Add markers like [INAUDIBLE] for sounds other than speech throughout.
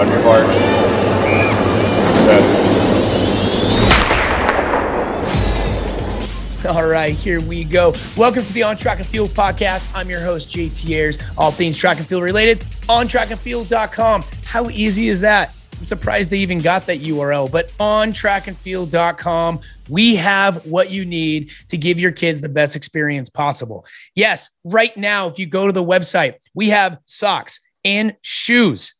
on your part. All right, here we go. Welcome to the On Track and Field podcast. I'm your host, JT Ayers, all things track and field related on trackandfield.com. How easy is that? I'm surprised they even got that URL, but on trackandfield.com, we have what you need to give your kids the best experience possible. Yes, right now, if you go to the website, we have socks and shoes.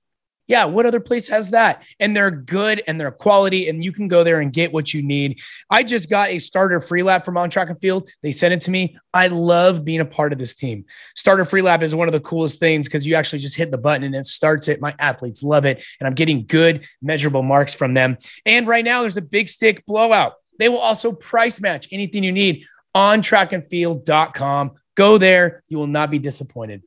Yeah, what other place has that? And they're good and they're quality, and you can go there and get what you need. I just got a starter Freelap from On Track and Field. They sent it to me. I love being a part of this team. Starter Freelap is one of the coolest things because you actually just hit the button and it starts it. My athletes love it, and I'm getting good, measurable marks from them. And right now, there's a big stick blowout. They will also price match anything you need on trackandfield.com. Go there. You will not be disappointed.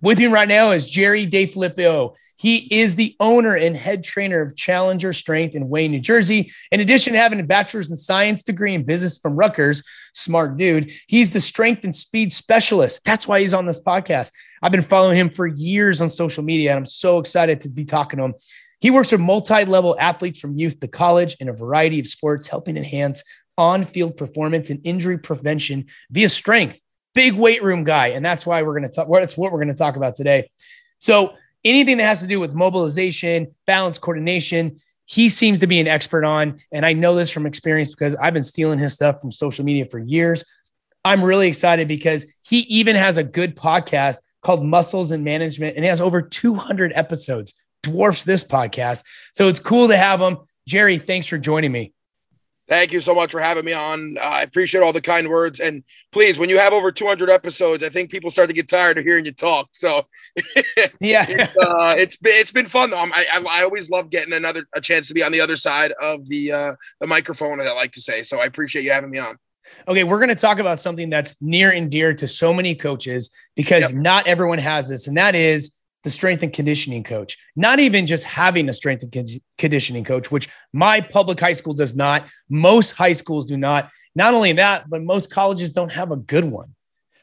With me right now is Gerry DeFilippo. He is the owner and head trainer of Challenger Strength in Wayne, New Jersey. In addition to having a bachelor's in science degree in business from Rutgers, smart dude, he's the strength and speed specialist. That's why he's on this podcast. I've been following him for years on social media, and I'm so excited to be talking to him. He works with multi level athletes from youth to college in a variety of sports, helping enhance on field performance and injury prevention via strength. Big weight room guy. And that's why we're going to talk. That's what we're going to talk about today. So, anything that has to do with mobilization, balance, coordination, he seems to be an expert on. And I know this from experience because I've been stealing his stuff from social media for years. I'm really excited because he even has a good podcast called Muscles and Management, and he has over 200 episodes, dwarfs this podcast. So it's cool to have him. Gerry, thanks for joining me. Thank you so much for having me on. Uh, I appreciate all the kind words. And please, when you have over 200 episodes, I think people start to get tired of hearing you talk. So, [LAUGHS] yeah, it's, uh, it's been it's been fun though. I, I, I always love getting another a chance to be on the other side of the uh, the microphone, as I like to say. So I appreciate you having me on. Okay, we're going to talk about something that's near and dear to so many coaches because yep. not everyone has this, and that is the strength and conditioning coach, not even just having a strength and conditioning coach, which my public high school does not. Most high schools do not. Not only that, but most colleges don't have a good one.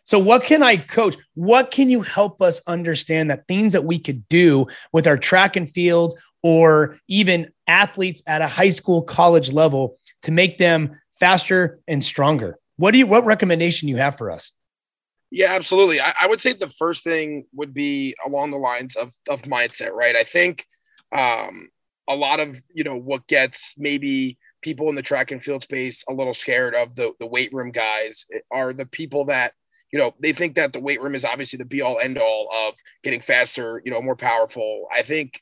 So, what can I coach? What can you help us understand that things that we could do with our track and field or even athletes at a high school, college level to make them faster and stronger? What do you, what recommendation do you have for us? Yeah, absolutely. I, I, would say the first thing would be along the lines of, of mindset, right? I think um, a lot of, you know, what gets maybe people in the track and field space a little scared of the, the weight room guys are the people that, you know, they think that the weight room is obviously the be all end all of getting faster, you know, more powerful. I think,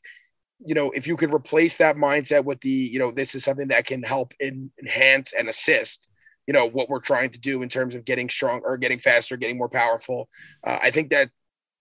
you know, if you could replace that mindset with the, you know, this is something that can help in, enhance and assist, you know what we're trying to do in terms of getting strong or getting faster getting more powerful. Uh, i think that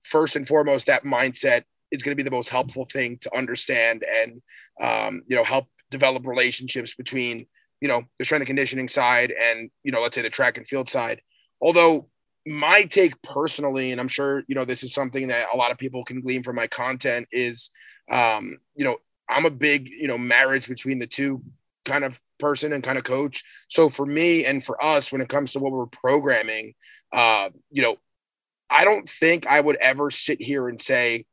first and foremost that mindset is going to be the most helpful thing to understand and um, you know help develop relationships between you know the strength and conditioning side and you know let's say the track and field side. Although my take personally and i'm sure you know this is something that a lot of people can glean from my content is um, you know i'm a big you know marriage between the two kind of person and kind of coach. So for me and for us, when it comes to what we're programming, uh, you know, I don't think I would ever sit here and say,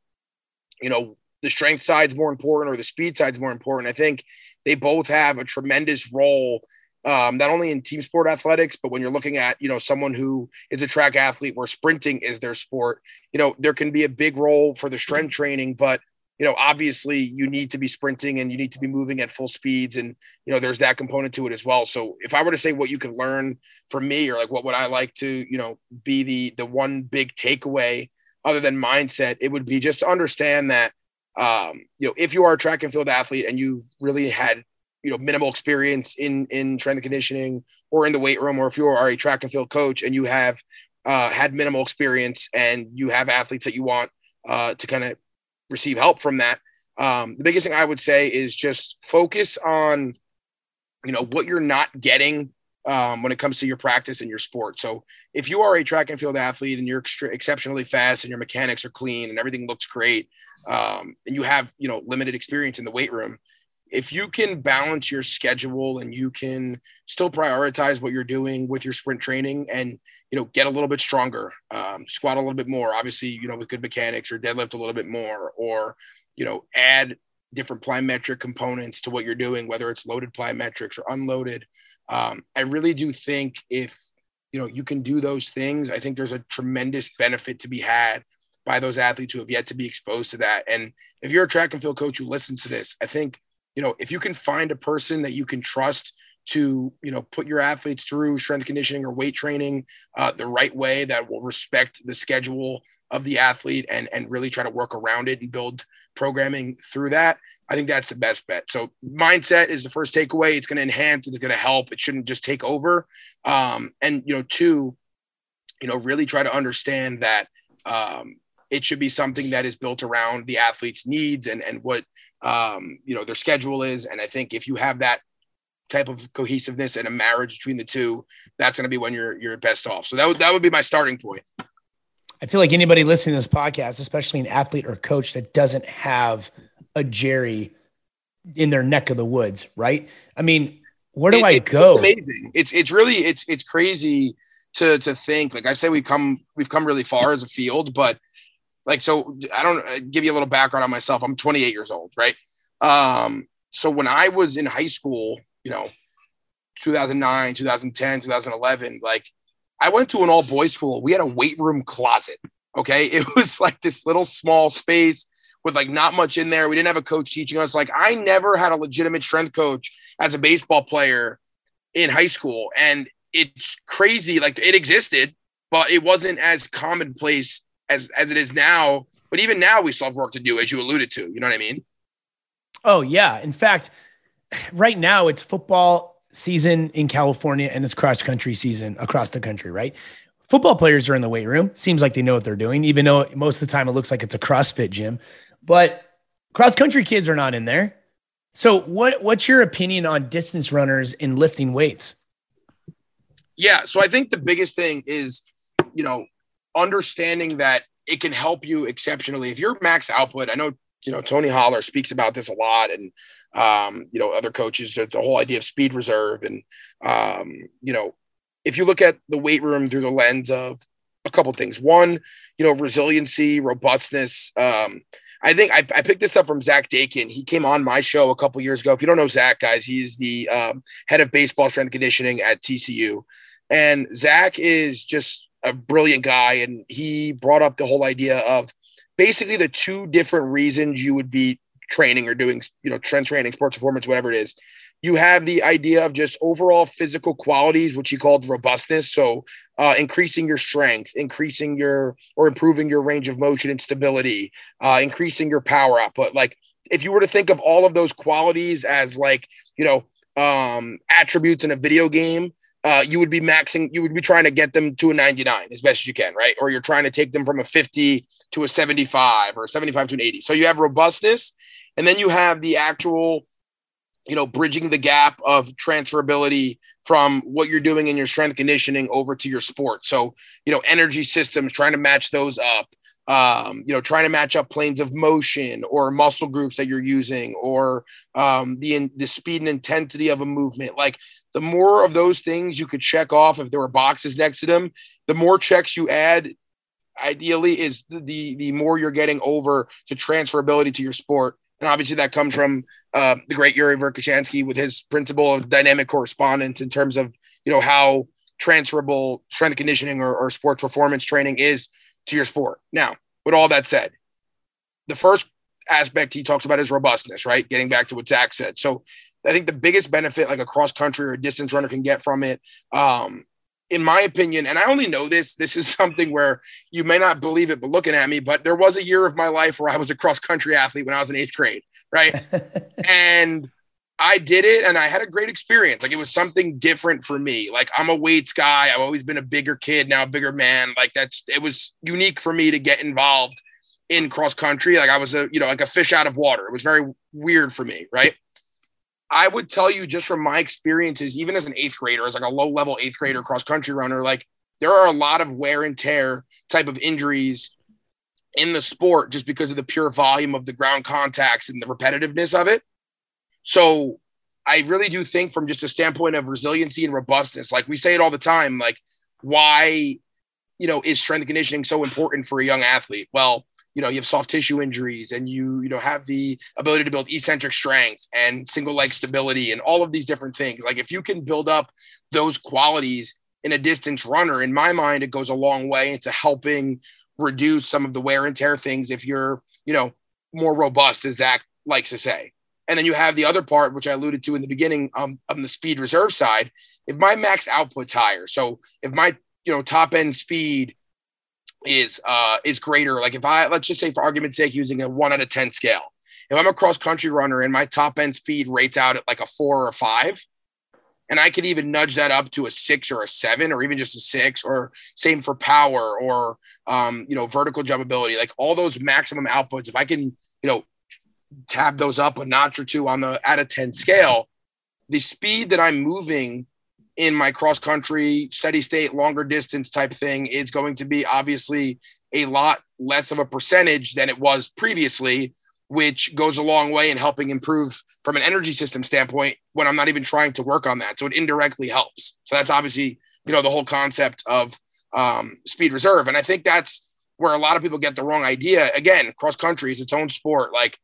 you know, the strength side's more important or the speed side's more important. I think they both have a tremendous role, um, not only in team sport athletics, but when you're looking at, you know, someone who is a track athlete where sprinting is their sport, you know, there can be a big role for the strength training, but you know, obviously you need to be sprinting and you need to be moving at full speeds. And, you know, there's that component to it as well. So if I were to say what you could learn from me or like what would I like to, you know, be the the one big takeaway other than mindset, it would be just to understand that um, you know, if you are a track and field athlete and you've really had, you know, minimal experience in in strength and conditioning or in the weight room, or if you are a track and field coach and you have uh, had minimal experience and you have athletes that you want uh, to kind of receive help from that. Um, the biggest thing I would say is just focus on, you know, what you're not getting um, when it comes to your practice and your sport. So if you are a track and field athlete and you're exceptionally fast and your mechanics are clean and everything looks great, um, and you have you know limited experience in the weight room, if you can balance your schedule and you can still prioritize what you're doing with your sprint training and you know get a little bit stronger um, squat a little bit more obviously you know with good mechanics or deadlift a little bit more or you know add different plyometric components to what you're doing, whether it's loaded plyometrics or unloaded. Um, I really do think if you know you can do those things, I think there's a tremendous benefit to be had by those athletes who have yet to be exposed to that. And if you're a track and field coach who listens to this, I think you know if you can find a person that you can trust to you know put your athletes through strength conditioning or weight training uh, the right way that will respect the schedule of the athlete and and really try to work around it and build programming through that i think that's the best bet. So mindset is the first takeaway. It's going to enhance it's going to help. It shouldn't just take over. Um, and you know two you know really try to understand that um, it should be something that is built around the athlete's needs and and what um, you know their schedule is. And i think if you have that type of cohesiveness and a marriage between the two, that's going to be when you're you're best off. So that would that would be my starting point. I feel like anybody listening to this podcast, especially an athlete or coach that doesn't have a Gerry in their neck of the woods, right? I mean, where do it, I go? It's amazing. It's it's really it's it's crazy to to think. Like I say, we come we've come really far as a field, but like so, I don't I'll give you a little background on myself. I'm 28 years old, right? Um, so when I was in high school, you know, 2009, 2010, 2011, like I went to an all boys school. We had a weight room closet. Okay. [LAUGHS] It was like this little small space with like not much in there. We didn't have a coach teaching us. Like I never had a legitimate strength coach as a baseball player in high school. And it's crazy. Like it existed, but it wasn't as commonplace as, as it is now. But even now we still have work to do, as you alluded to. You know what I mean? Oh yeah. In fact, right now it's football season in California and it's cross country season across the country, right? Football players are in the weight room. Seems like they know what they're doing, even though most of the time it looks like it's a CrossFit gym. But cross country kids are not in there. So what what's your opinion on distance runners in lifting weights? Yeah, so I think the biggest thing is, you know, understanding that it can help you exceptionally. If you're max output, I know, you know, Tony Holler speaks about this a lot and um, you know, other coaches, the whole idea of speed reserve. And, um, you know, if you look at the weight room through the lens of a couple things, one, you know, resiliency, robustness. Um, I think I, I, picked this up from Zach Dakin. He came on my show a couple years ago. If you don't know Zach, guys, he's the um, head of baseball strength conditioning at TCU. And Zach is just a brilliant guy. And he brought up the whole idea of basically the two different reasons you would be training or doing, you know, trend training, sports performance, whatever it is. You have the idea of just overall physical qualities, which he called robustness. So, uh, increasing your strength, increasing your or improving your range of motion and stability, uh, increasing your power output. Like, if you were to think of all of those qualities as like, you know, um, attributes in a video game, uh, you would be maxing, you would be trying to get them to a 99 as best as you can, right? Or you're trying to take them from a 50 to a 75 or 75 to an 80. So you have robustness and then you have the actual, you know, bridging the gap of transferability from what you're doing in your strength conditioning over to your sport. So, you know, energy systems, trying to match those up. Um, you know, trying to match up planes of motion or muscle groups that you're using, or um, the the speed and intensity of a movement. Like the more of those things you could check off if there were boxes next to them, the more checks you add ideally is the, the, more you're getting over to transferability to your sport. And obviously that comes from uh, the great Yuri Verkhoshansky with his principle of dynamic correspondence in terms of, you know, how transferable strength conditioning or, or sports performance training is to your sport. Now, with all that said, the first aspect he talks about is robustness, right? Getting back to what Zach said. So I think the biggest benefit like a cross country or a distance runner can get from it, um, in my opinion, and I only know this, this is [LAUGHS] something where you may not believe it, but looking at me, but there was a year of my life where I was a cross country athlete when I was in eighth grade, right? [LAUGHS] and I did it and I had a great experience. Like it was something different for me. Like I'm a weights guy. I've always been a bigger kid, now a bigger man. Like that's it was unique for me to get involved in cross country. Like I was a, you know, like a fish out of water. It was very weird for me, right? I would tell you just from my experiences, even as an eighth grader, as like a low level eighth grader cross country runner, like there are a lot of wear and tear type of injuries in the sport just because of the pure volume of the ground contacts and the repetitiveness of it. So I really do think from just a standpoint of resiliency and robustness, like we say it all the time, like why, you know, is strength conditioning so important for a young athlete? Well, you know you have soft tissue injuries and you you know have the ability to build eccentric strength and single leg stability and all of these different things. Like if you can build up those qualities in a distance runner in my mind it goes a long way into helping reduce some of the wear and tear things if you're you know more robust as zach likes to say. And then you have the other part which i alluded to in the beginning um, on the speed reserve side. If my max output's higher so if my you know top end speed is uh is greater. Like if I let's just say for argument's sake, using a one out of ten scale, if I'm a cross country runner and my top end speed rates out at like a four or a five, and I could even nudge that up to a six or a seven or even just a six, or same for power or um, you know vertical jump ability, like all those maximum outputs. If I can you know tab those up a notch or two on the out of ten scale, the speed that I'm moving in my cross country, steady state, longer distance type thing is going to be obviously a lot less of a percentage than it was previously, which goes a long way in helping improve from an energy system standpoint when I'm not even trying to work on that. So it indirectly helps. So that's obviously, you know, the whole concept of um, speed reserve. And I think that's where a lot of people get the wrong idea. Again, cross country is its own sport. Like,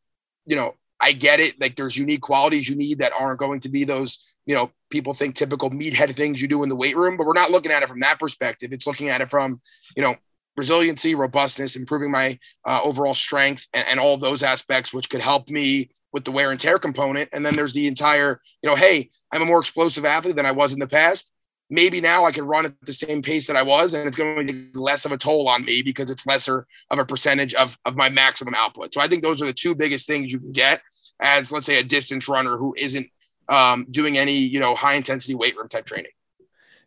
you know, I get it. Like there's unique qualities you need that aren't going to be those you know, people think typical meathead things you do in the weight room, but we're not looking at it from that perspective. It's looking at it from, you know, resiliency, robustness, improving my uh, overall strength, and, and all those aspects, which could help me with the wear and tear component. And then there's the entire, you know, hey, I'm a more explosive athlete than I was in the past. Maybe now I can run at the same pace that I was, and it's going to be less of a toll on me because it's lesser of a percentage of, of my maximum output. So I think those are the two biggest things you can get as, let's say, a distance runner who isn't um, doing any you know high intensity weight room type training.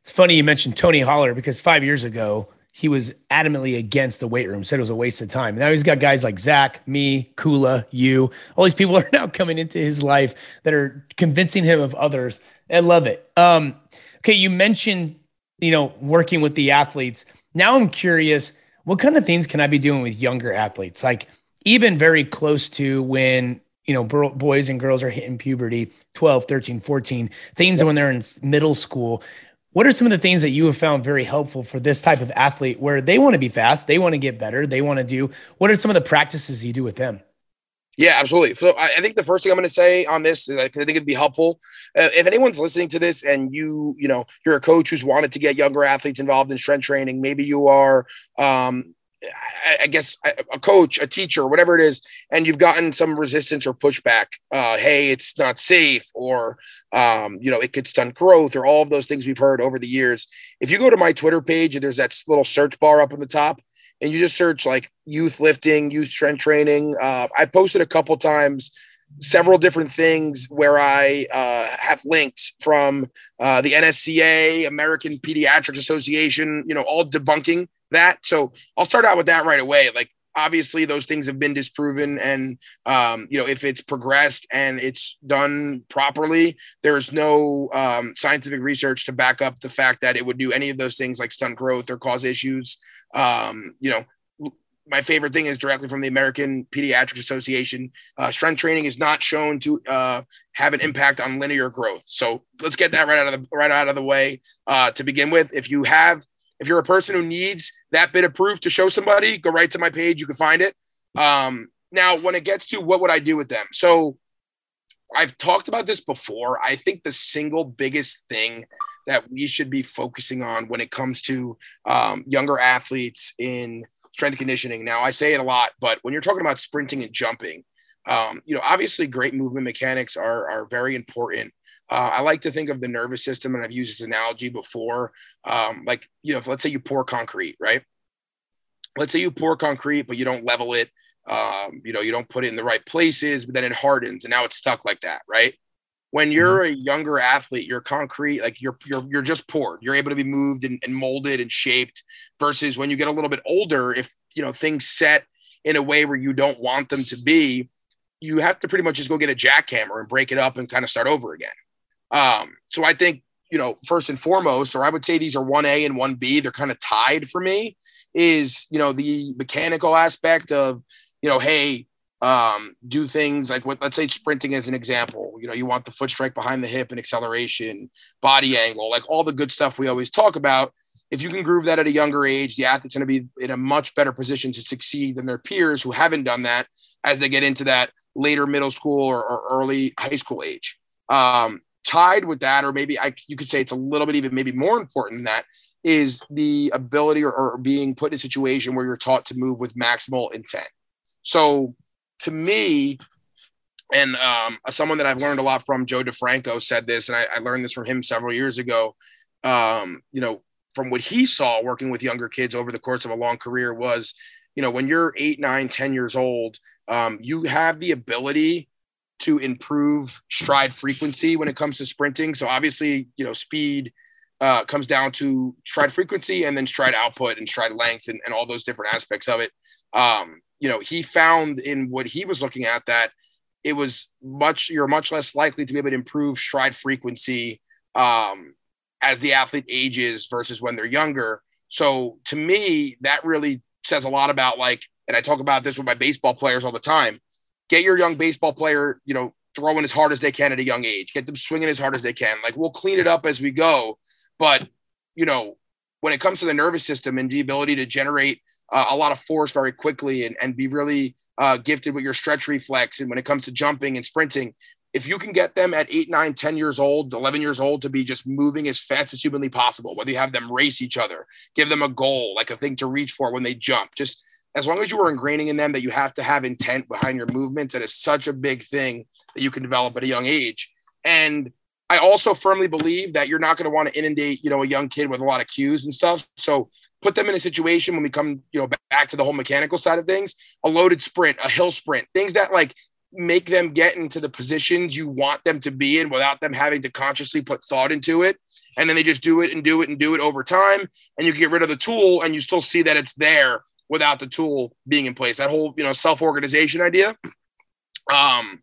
It's funny you mentioned Tony Holler because five years ago he was adamantly against the weight room, said it was a waste of time. Now he's got guys like Zach, me, Kula, you. All these people [LAUGHS] are now coming into his life that are convincing him of others. I love it. Um, okay, you mentioned you know working with the athletes. Now I'm curious, what kind of things can I be doing with younger athletes? Like even very close to when you know, boys and girls are hitting puberty, 12, 13, 14, things yep. when they're in middle school. What are some of the things that you have found very helpful for this type of athlete where they want to be fast, they want to get better, they want to do? What are some of the practices you do with them? Yeah, absolutely. So I, I think the first thing I'm going to say on this, is I think it'd be helpful uh, if anyone's listening to this and you, you know, you're a coach who's wanted to get younger athletes involved in strength training. Maybe you are, um, I guess a coach, a teacher, whatever it is, and you've gotten some resistance or pushback. Uh, hey, it's not safe, or um, you know, it could stunt growth, or all of those things we've heard over the years. If you go to my Twitter page and there's that little search bar up on the top, and you just search like youth lifting, youth strength training, uh, I've posted a couple times several different things where I uh, have linked from uh, the NSCA, American Pediatrics Association, you know, all debunking that. So I'll start out with that right away. Like obviously those things have been disproven and um, you know if it's progressed and it's done properly there's no um, scientific research to back up the fact that it would do any of those things like stunt growth or cause issues um, you know my favorite thing is directly from the American Pediatric Association. Uh, strength training is not shown to uh, have an impact on linear growth. So let's get that right out of the right out of the way uh, to begin with. If you have if you're a person who needs that bit of proof to show somebody, go right to my page. You can find it. Um, now, when it gets to what would I do with them? So I've talked about this before. I think the single biggest thing that we should be focusing on when it comes to um, younger athletes in strength conditioning. Now, I say it a lot, but when you're talking about sprinting and jumping, um, you know, obviously great movement mechanics are, are very important. Uh, I like to think of the nervous system, and I've used this analogy before. Um, like, you know, if, let's say you pour concrete, right? Let's say you pour concrete, but you don't level it. Um, you know, you don't put it in the right places, but then it hardens, and now it's stuck like that, right? When you're mm-hmm. a younger athlete, you're concrete, like you're you're you're just poured. You're able to be moved and, and molded and shaped. Versus when you get a little bit older, if you know things set in a way where you don't want them to be, you have to pretty much just go get a jackhammer and break it up and kind of start over again. Um, so I think, you know, first and foremost, or I would say these are 1A and 1B, they're kind of tied for me, is, you know, the mechanical aspect of, you know, hey, um, do things like what, let's say sprinting as an example, you know, you want the foot strike behind the hip and acceleration, body angle, like all the good stuff we always talk about. if you can groove that at a younger age, the athlete's going to be in a much better position to succeed than their peers who haven't done that as they get into that later middle school or, or early high school age. Um, tied with that, or maybe I, you could say it's a little bit even maybe more important than that, is the ability or, or being put in a situation where you're taught to move with maximal intent. So to me, and um, someone that I've learned a lot from, Joe DeFranco, said this, and I, I learned this from him several years ago. Um, you know, from what he saw working with younger kids over the course of a long career was, you know, when you're eight, nine, ten years old, um, you have the ability to improve stride frequency when it comes to sprinting. So obviously, you know, speed uh, comes down to stride frequency and then stride output and stride length and, and all those different aspects of it. Um, you know, he found in what he was looking at that it was much you're much less likely to be able to improve stride frequency um, as the athlete ages versus when they're younger. So to me, that really says a lot about like, and I talk about this with my baseball players all the time. Get your young baseball player, you know, throwing as hard as they can at a young age. Get them swinging as hard as they can. Like we'll clean it up as we go, but you know, when it comes to the nervous system and the ability to generate uh, a lot of force very quickly and, and be really uh, gifted with your stretch reflex, and when it comes to jumping and sprinting, if you can get them at eight, nine, 10 years old, 11 years old to be just moving as fast as humanly possible, whether you have them race each other, give them a goal, like a thing to reach for when they jump, just as long as you are ingraining in them that you have to have intent behind your movements, that is such a big thing that you can develop at a young age. And I also firmly believe that you're not going to want to inundate, you know, a young kid with a lot of cues and stuff. So put them in a situation when we come, you know, back to the whole mechanical side of things, a loaded sprint, a hill sprint, things that like make them get into the positions you want them to be in without them having to consciously put thought into it. And then they just do it and do it and do it over time. And you get rid of the tool and you still see that it's there without the tool being in place. That whole, you know, self-organization idea. Um,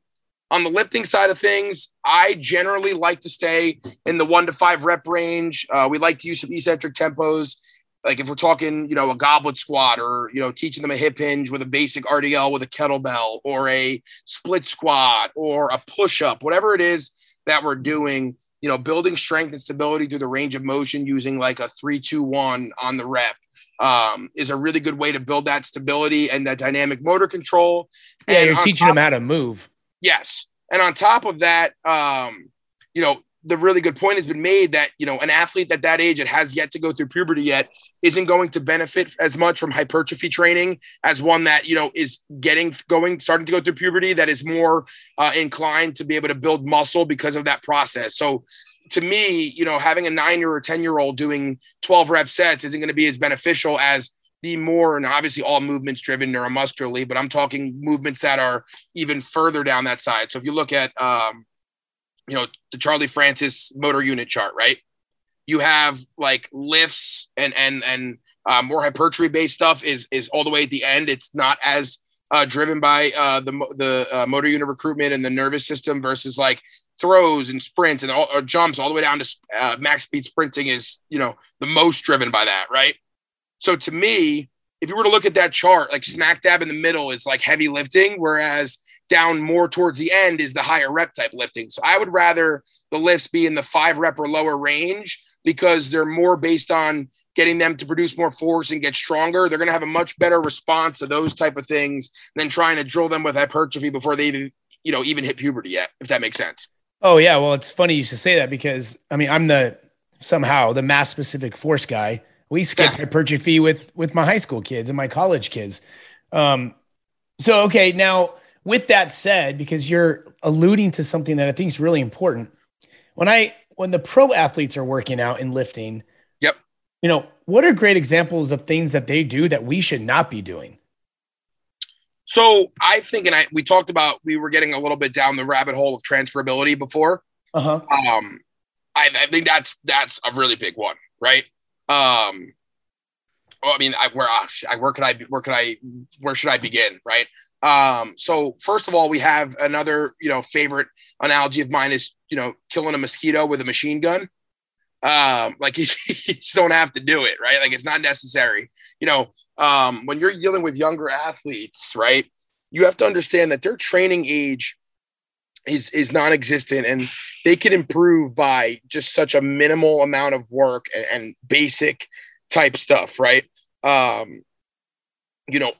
on the lifting side of things, I generally like to stay in the one to five rep range. Uh, we like to use some eccentric tempos. Like if we're talking, you know, a goblet squat or, you know, teaching them a hip hinge with a basic RDL with a kettlebell or a split squat or a push up, whatever it is that we're doing, you know, building strength and stability through the range of motion using like a three, two, one on the rep um, is a really good way to build that stability and that dynamic motor control. Yeah, and you're teaching them how to move. Yes. And on top of that, um, you know, the really good point has been made that, you know, an athlete at that age that has yet to go through puberty yet isn't going to benefit as much from hypertrophy training as one that, you know, is getting going, starting to go through puberty that is more uh, inclined to be able to build muscle because of that process. So to me, you know, having a nine year or 10 year old doing 12 rep sets isn't going to be as beneficial as the more and obviously all movements driven neuromuscularly, but I'm talking movements that are even further down that side. So if you look at, um, you know, the Charlie Francis motor unit chart, right? You have like lifts and and and uh, more hypertrophy based stuff is is all the way at the end. It's not as uh, driven by uh, the the uh, motor unit recruitment and the nervous system versus like throws and sprints and all, jumps all the way down to uh, max speed sprinting is you know the most driven by that, right? So to me, if you were to look at that chart, like smack dab in the middle is like heavy lifting, whereas down more towards the end is the higher rep type lifting. So I would rather the lifts be in the five rep or lower range because they're more based on getting them to produce more force and get stronger. They're going to have a much better response to those type of things than trying to drill them with hypertrophy before they even, you know, even hit puberty yet, if that makes sense. Oh yeah. Well, it's funny you should say that because I mean, I'm the somehow the mass specific force guy. We skip yeah. hypertrophy with with my high school kids and my college kids. Um, so okay, now with that said, because you're alluding to something that I think is really important, when I when the pro athletes are working out and lifting, yep, you know, what are great examples of things that they do that we should not be doing? So I think, and I we talked about we were getting a little bit down the rabbit hole of transferability before. Uh-huh. Um, I, I think that's that's a really big one, right? Um, well, I mean, I, where uh, I, where could I where could I where should I begin, right? Um, so first of all, we have another you know favorite analogy of mine is you know killing a mosquito with a machine gun. Um, like you, [LAUGHS] you just don't have to do it, right? Like it's not necessary. You know, um, when you're dealing with younger athletes, right? You have to understand that their training age is is non-existent and they can improve by just such a minimal amount of work and, and basic type stuff, right? Um, you know,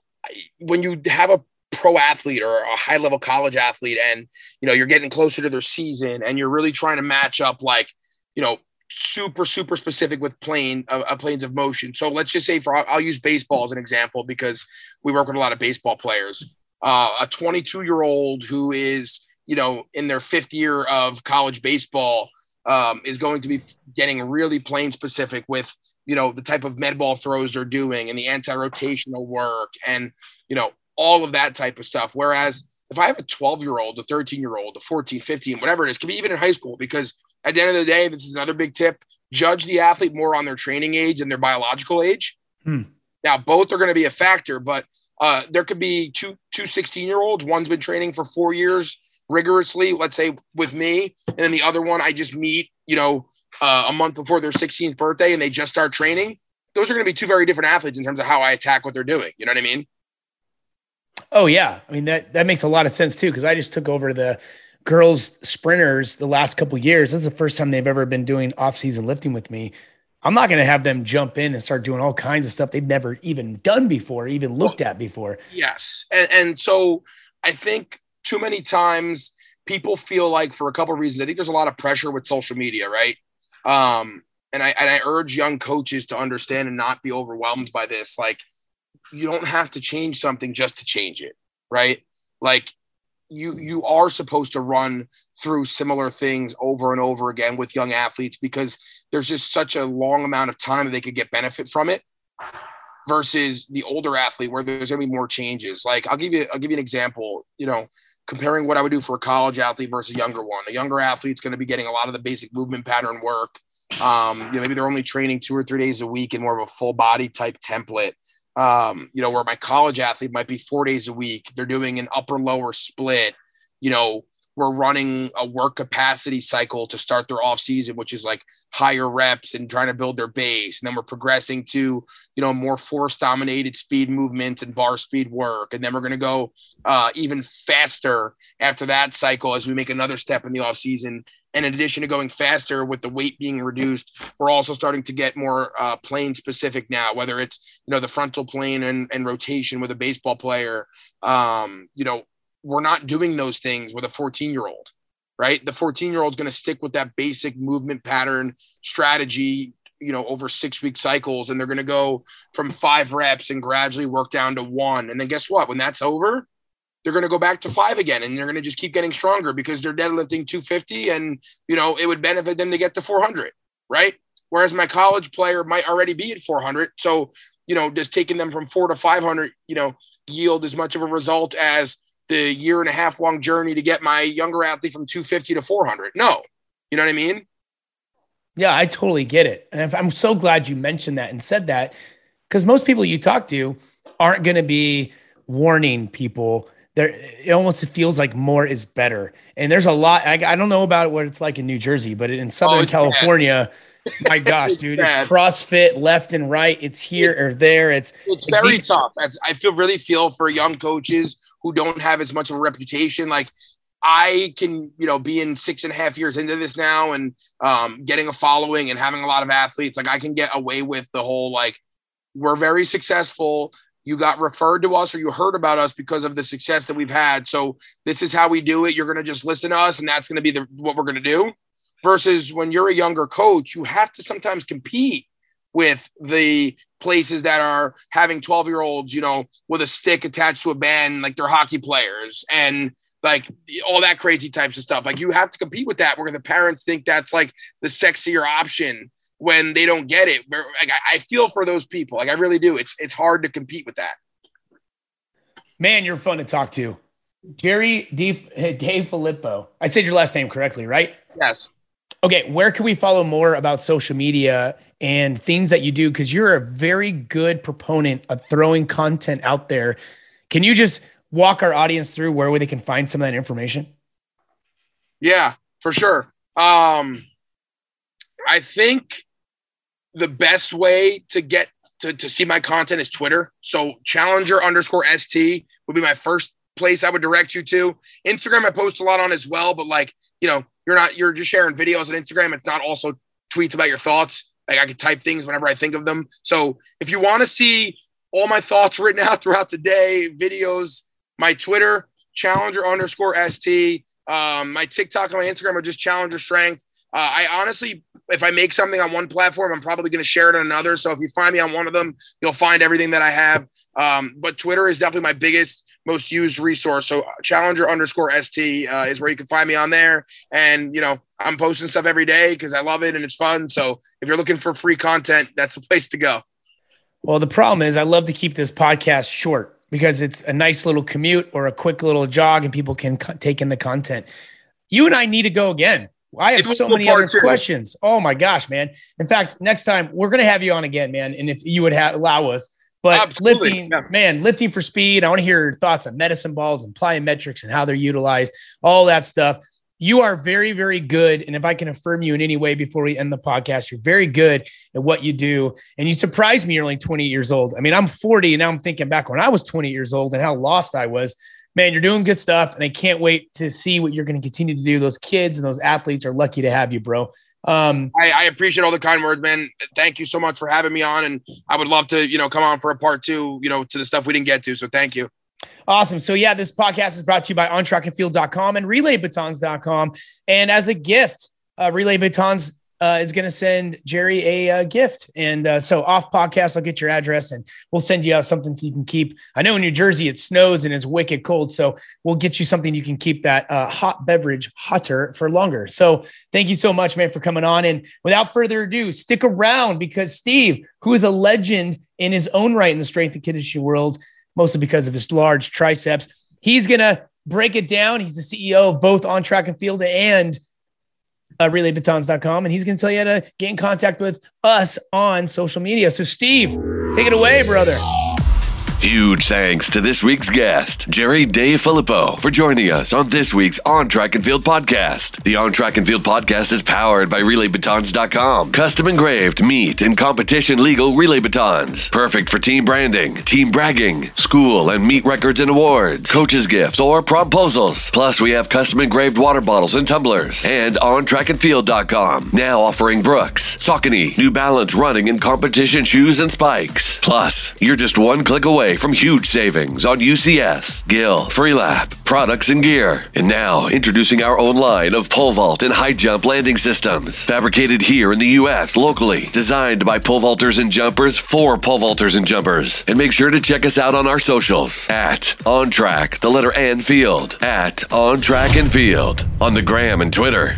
when you have a pro athlete or a high level college athlete and you know you're getting closer to their season and you're really trying to match up like you know super super specific with plane uh, uh, planes of motion. So let's just say for I'll, use baseball as an example because we work with a lot of baseball players. Uh, a 22 year old who is you know in their fifth year of college baseball um, is going to be getting really plane specific with you know the type of med ball throws they're doing and the anti-rotational work and you know all of that type of stuff. Whereas if i have a 12 year old a 13 year old a 14 15 whatever it is could be even in high school because at the end of the day this is another big tip judge the athlete more on their training age and their biological age hmm. now both are going to be a factor but uh, there could be two two 16 year olds one's been training for four years rigorously let's say with me and then the other one i just meet you know uh, a month before their 16th birthday and they just start training, those are going to be two very different athletes in terms of how I attack what they're doing. You know what I mean? Oh yeah, I mean that that makes a lot of sense too because I just took over the girls sprinters the last couple years. This is the first time they've ever been doing off-season lifting with me. I'm not going to have them jump in and start doing all kinds of stuff they've never even done before, even looked at before. Yes, and, and so I think too many times people feel like for a couple of reasons. I think there's a lot of pressure with social media, right? Um, and I and I urge young coaches to understand and not be overwhelmed by this. Like, you don't have to change something just to change it, right? Like, you you are supposed to run through similar things over and over again with young athletes because there's just such a long amount of time that they could get benefit from it versus the older athlete where there's gonna be more changes. Like I'll give you I'll give you an example. You know, comparing what I would do for a college athlete versus a younger one. A younger athlete's to be getting a lot of the basic movement pattern work. Um, you know, maybe they're only training two or three days a week in more of a full body type template. Um, you know, where my college athlete might be four days a week. They're doing an upper lower split, you know, we're running a work capacity cycle to start their off season, which is like higher reps and trying to build their base. And then we're progressing to, you know, more force dominated speed movements and bar speed work. And then we're going to go uh, even faster after that cycle as we make another step in the off season. And in addition to going faster with the weight being reduced, we're also starting to get more uh, plane specific now, whether it's, you know, the frontal plane and, and rotation with a baseball player, um, you know, we're not doing those things with a 14 year old, right? The 14 year old is going to stick with that basic movement pattern strategy, you know, over six week cycles. And they're going to go from five reps and gradually work down to one. And then guess what? When that's over, they're going to go back to five again and they're going to just keep getting stronger because they're deadlifting 250 and, you know, it would benefit them to get to 400, right? Whereas my college player might already be at 400. So, you know, just taking them from four to 500, you know, yield as much of a result as the year and a half long journey to get my younger athlete from 250 to 400. No, you know what I mean? Yeah, I totally get it. And I'm so glad you mentioned that and said that because most people you talk to aren't going to be warning people. There, it almost feels like more is better. And there's a lot. I, I don't know about what it's like in New Jersey, but in Southern oh, California, my [LAUGHS] gosh, dude, it's CrossFit left and right. It's here or there. It's it's very tough. I feel really feel for young coaches who don't have as much of a reputation. Like I can, you know, be in six and a half years into this now and um, getting a following and having a lot of athletes. Like I can get away with the whole like we're very successful. You got referred to us or you heard about us because of the success that we've had. So this is how we do it. You're going to just listen to us, and that's going to be the what we're going to do. Versus when you're a younger coach, you have to sometimes compete with the places that are having 12 year olds, you know, with a stick attached to a band, like they're hockey players and like all that crazy types of stuff. Like you have to compete with that where the parents think that's like the sexier option when they don't get it. Like I, feel for those people. Like I really do. It's it's hard to compete with that. Man, you're fun to talk to. Gerry D. Dave Filippo. I said your last name correctly, right? Yes. Okay, where can we follow more about social media and things that you do? Because you're a very good proponent of throwing content out there. Can you just walk our audience through where they can find some of that information? Yeah, for sure. Um, I think the best way to get to, to see my content is Twitter. So Challenger underscore ST would be my first place I would direct you to. Instagram, I post a lot on as well, but like, you know, you're not you're just sharing videos on Instagram. It's not also tweets about your thoughts. Like I could type things whenever I think of them. So if you want to see all my thoughts written out throughout the day, videos, my Twitter, challenger underscore ST, um, my TikTok and my Instagram are just challenger strength. Uh, I honestly, if I make something on one platform, I'm probably going to share it on another. So if you find me on one of them, you'll find everything that I have. Um, but Twitter is definitely my biggest, most used resource. So Challenger underscore ST uh, is where you can find me on there. And, you know, I'm posting stuff every day because I love it and it's fun. So if you're looking for free content, that's the place to go. Well, the problem is I love to keep this podcast short because it's a nice little commute or a quick little jog and people can co- take in the content. You and I need to go again. I have so many other two. questions. Oh my gosh, man. In fact, next time we're going to have you on again, man. And if you would have, allow us, but Absolutely. lifting, yeah. man, lifting for speed. I want to hear your thoughts on medicine balls and plyometrics and how they're utilized, all that stuff. You are very, very good. And if I can affirm you in any way before we end the podcast, you're very good at what you do. And you surprised me. You're only 20 years old. I mean, I'm 40 and now I'm thinking back when I was 20 years old and how lost I was man, you're doing good stuff, and I can't wait to see what you're going to continue to do. Those kids and those athletes are lucky to have you, bro. Um, I, I, appreciate all the kind words, man. Thank you so much for having me on, and I would love to, you know, come on for a part two, you know, to the stuff we didn't get to. So thank you. Awesome. So yeah, this podcast is brought to you by ontrackandfield.com and relaybatons.com. And as a gift, uh, Relay Batons uh, is going to send Gerry a uh, gift. And uh, so off podcast, I'll get your address and we'll send you out something so you can keep. I know in New Jersey it snows and it's wicked cold. So we'll get you something you can keep that uh, hot beverage hotter for longer. So thank you so much, man, for coming on. And without further ado, stick around because Steve, who is a legend in his own right in the strength and conditioning world, mostly because of his large triceps, he's going to break it down. He's the CEO of both On Track and Field and uh, relaybatons.com, and he's going to tell you how to get in contact with us on social media. So, Steve, take it away, brother. Huge thanks to this week's guest, Gerry DeFilippo, for joining us on this week's On Track and Field podcast. The On Track and Field podcast is powered by RelayBatons.com. Custom engraved meet and competition legal relay batons. Perfect for team branding, team bragging, school and meet records and awards, coaches' gifts, or proposals. Plus, we have custom engraved water bottles and tumblers. And OnTrackandField.com, now offering Brooks, Saucony, New Balance running and competition shoes and spikes. Plus, you're just one click away away from huge savings on UCS, Gill, Freelap, products and gear. And now, introducing our own line of pole vault and high jump landing systems. Fabricated here in the U.S. locally. Designed by pole vaulters and jumpers for pole vaulters and jumpers. And make sure to check us out on our socials at On Track, the letter and field, at On Track and Field, on the gram and Twitter.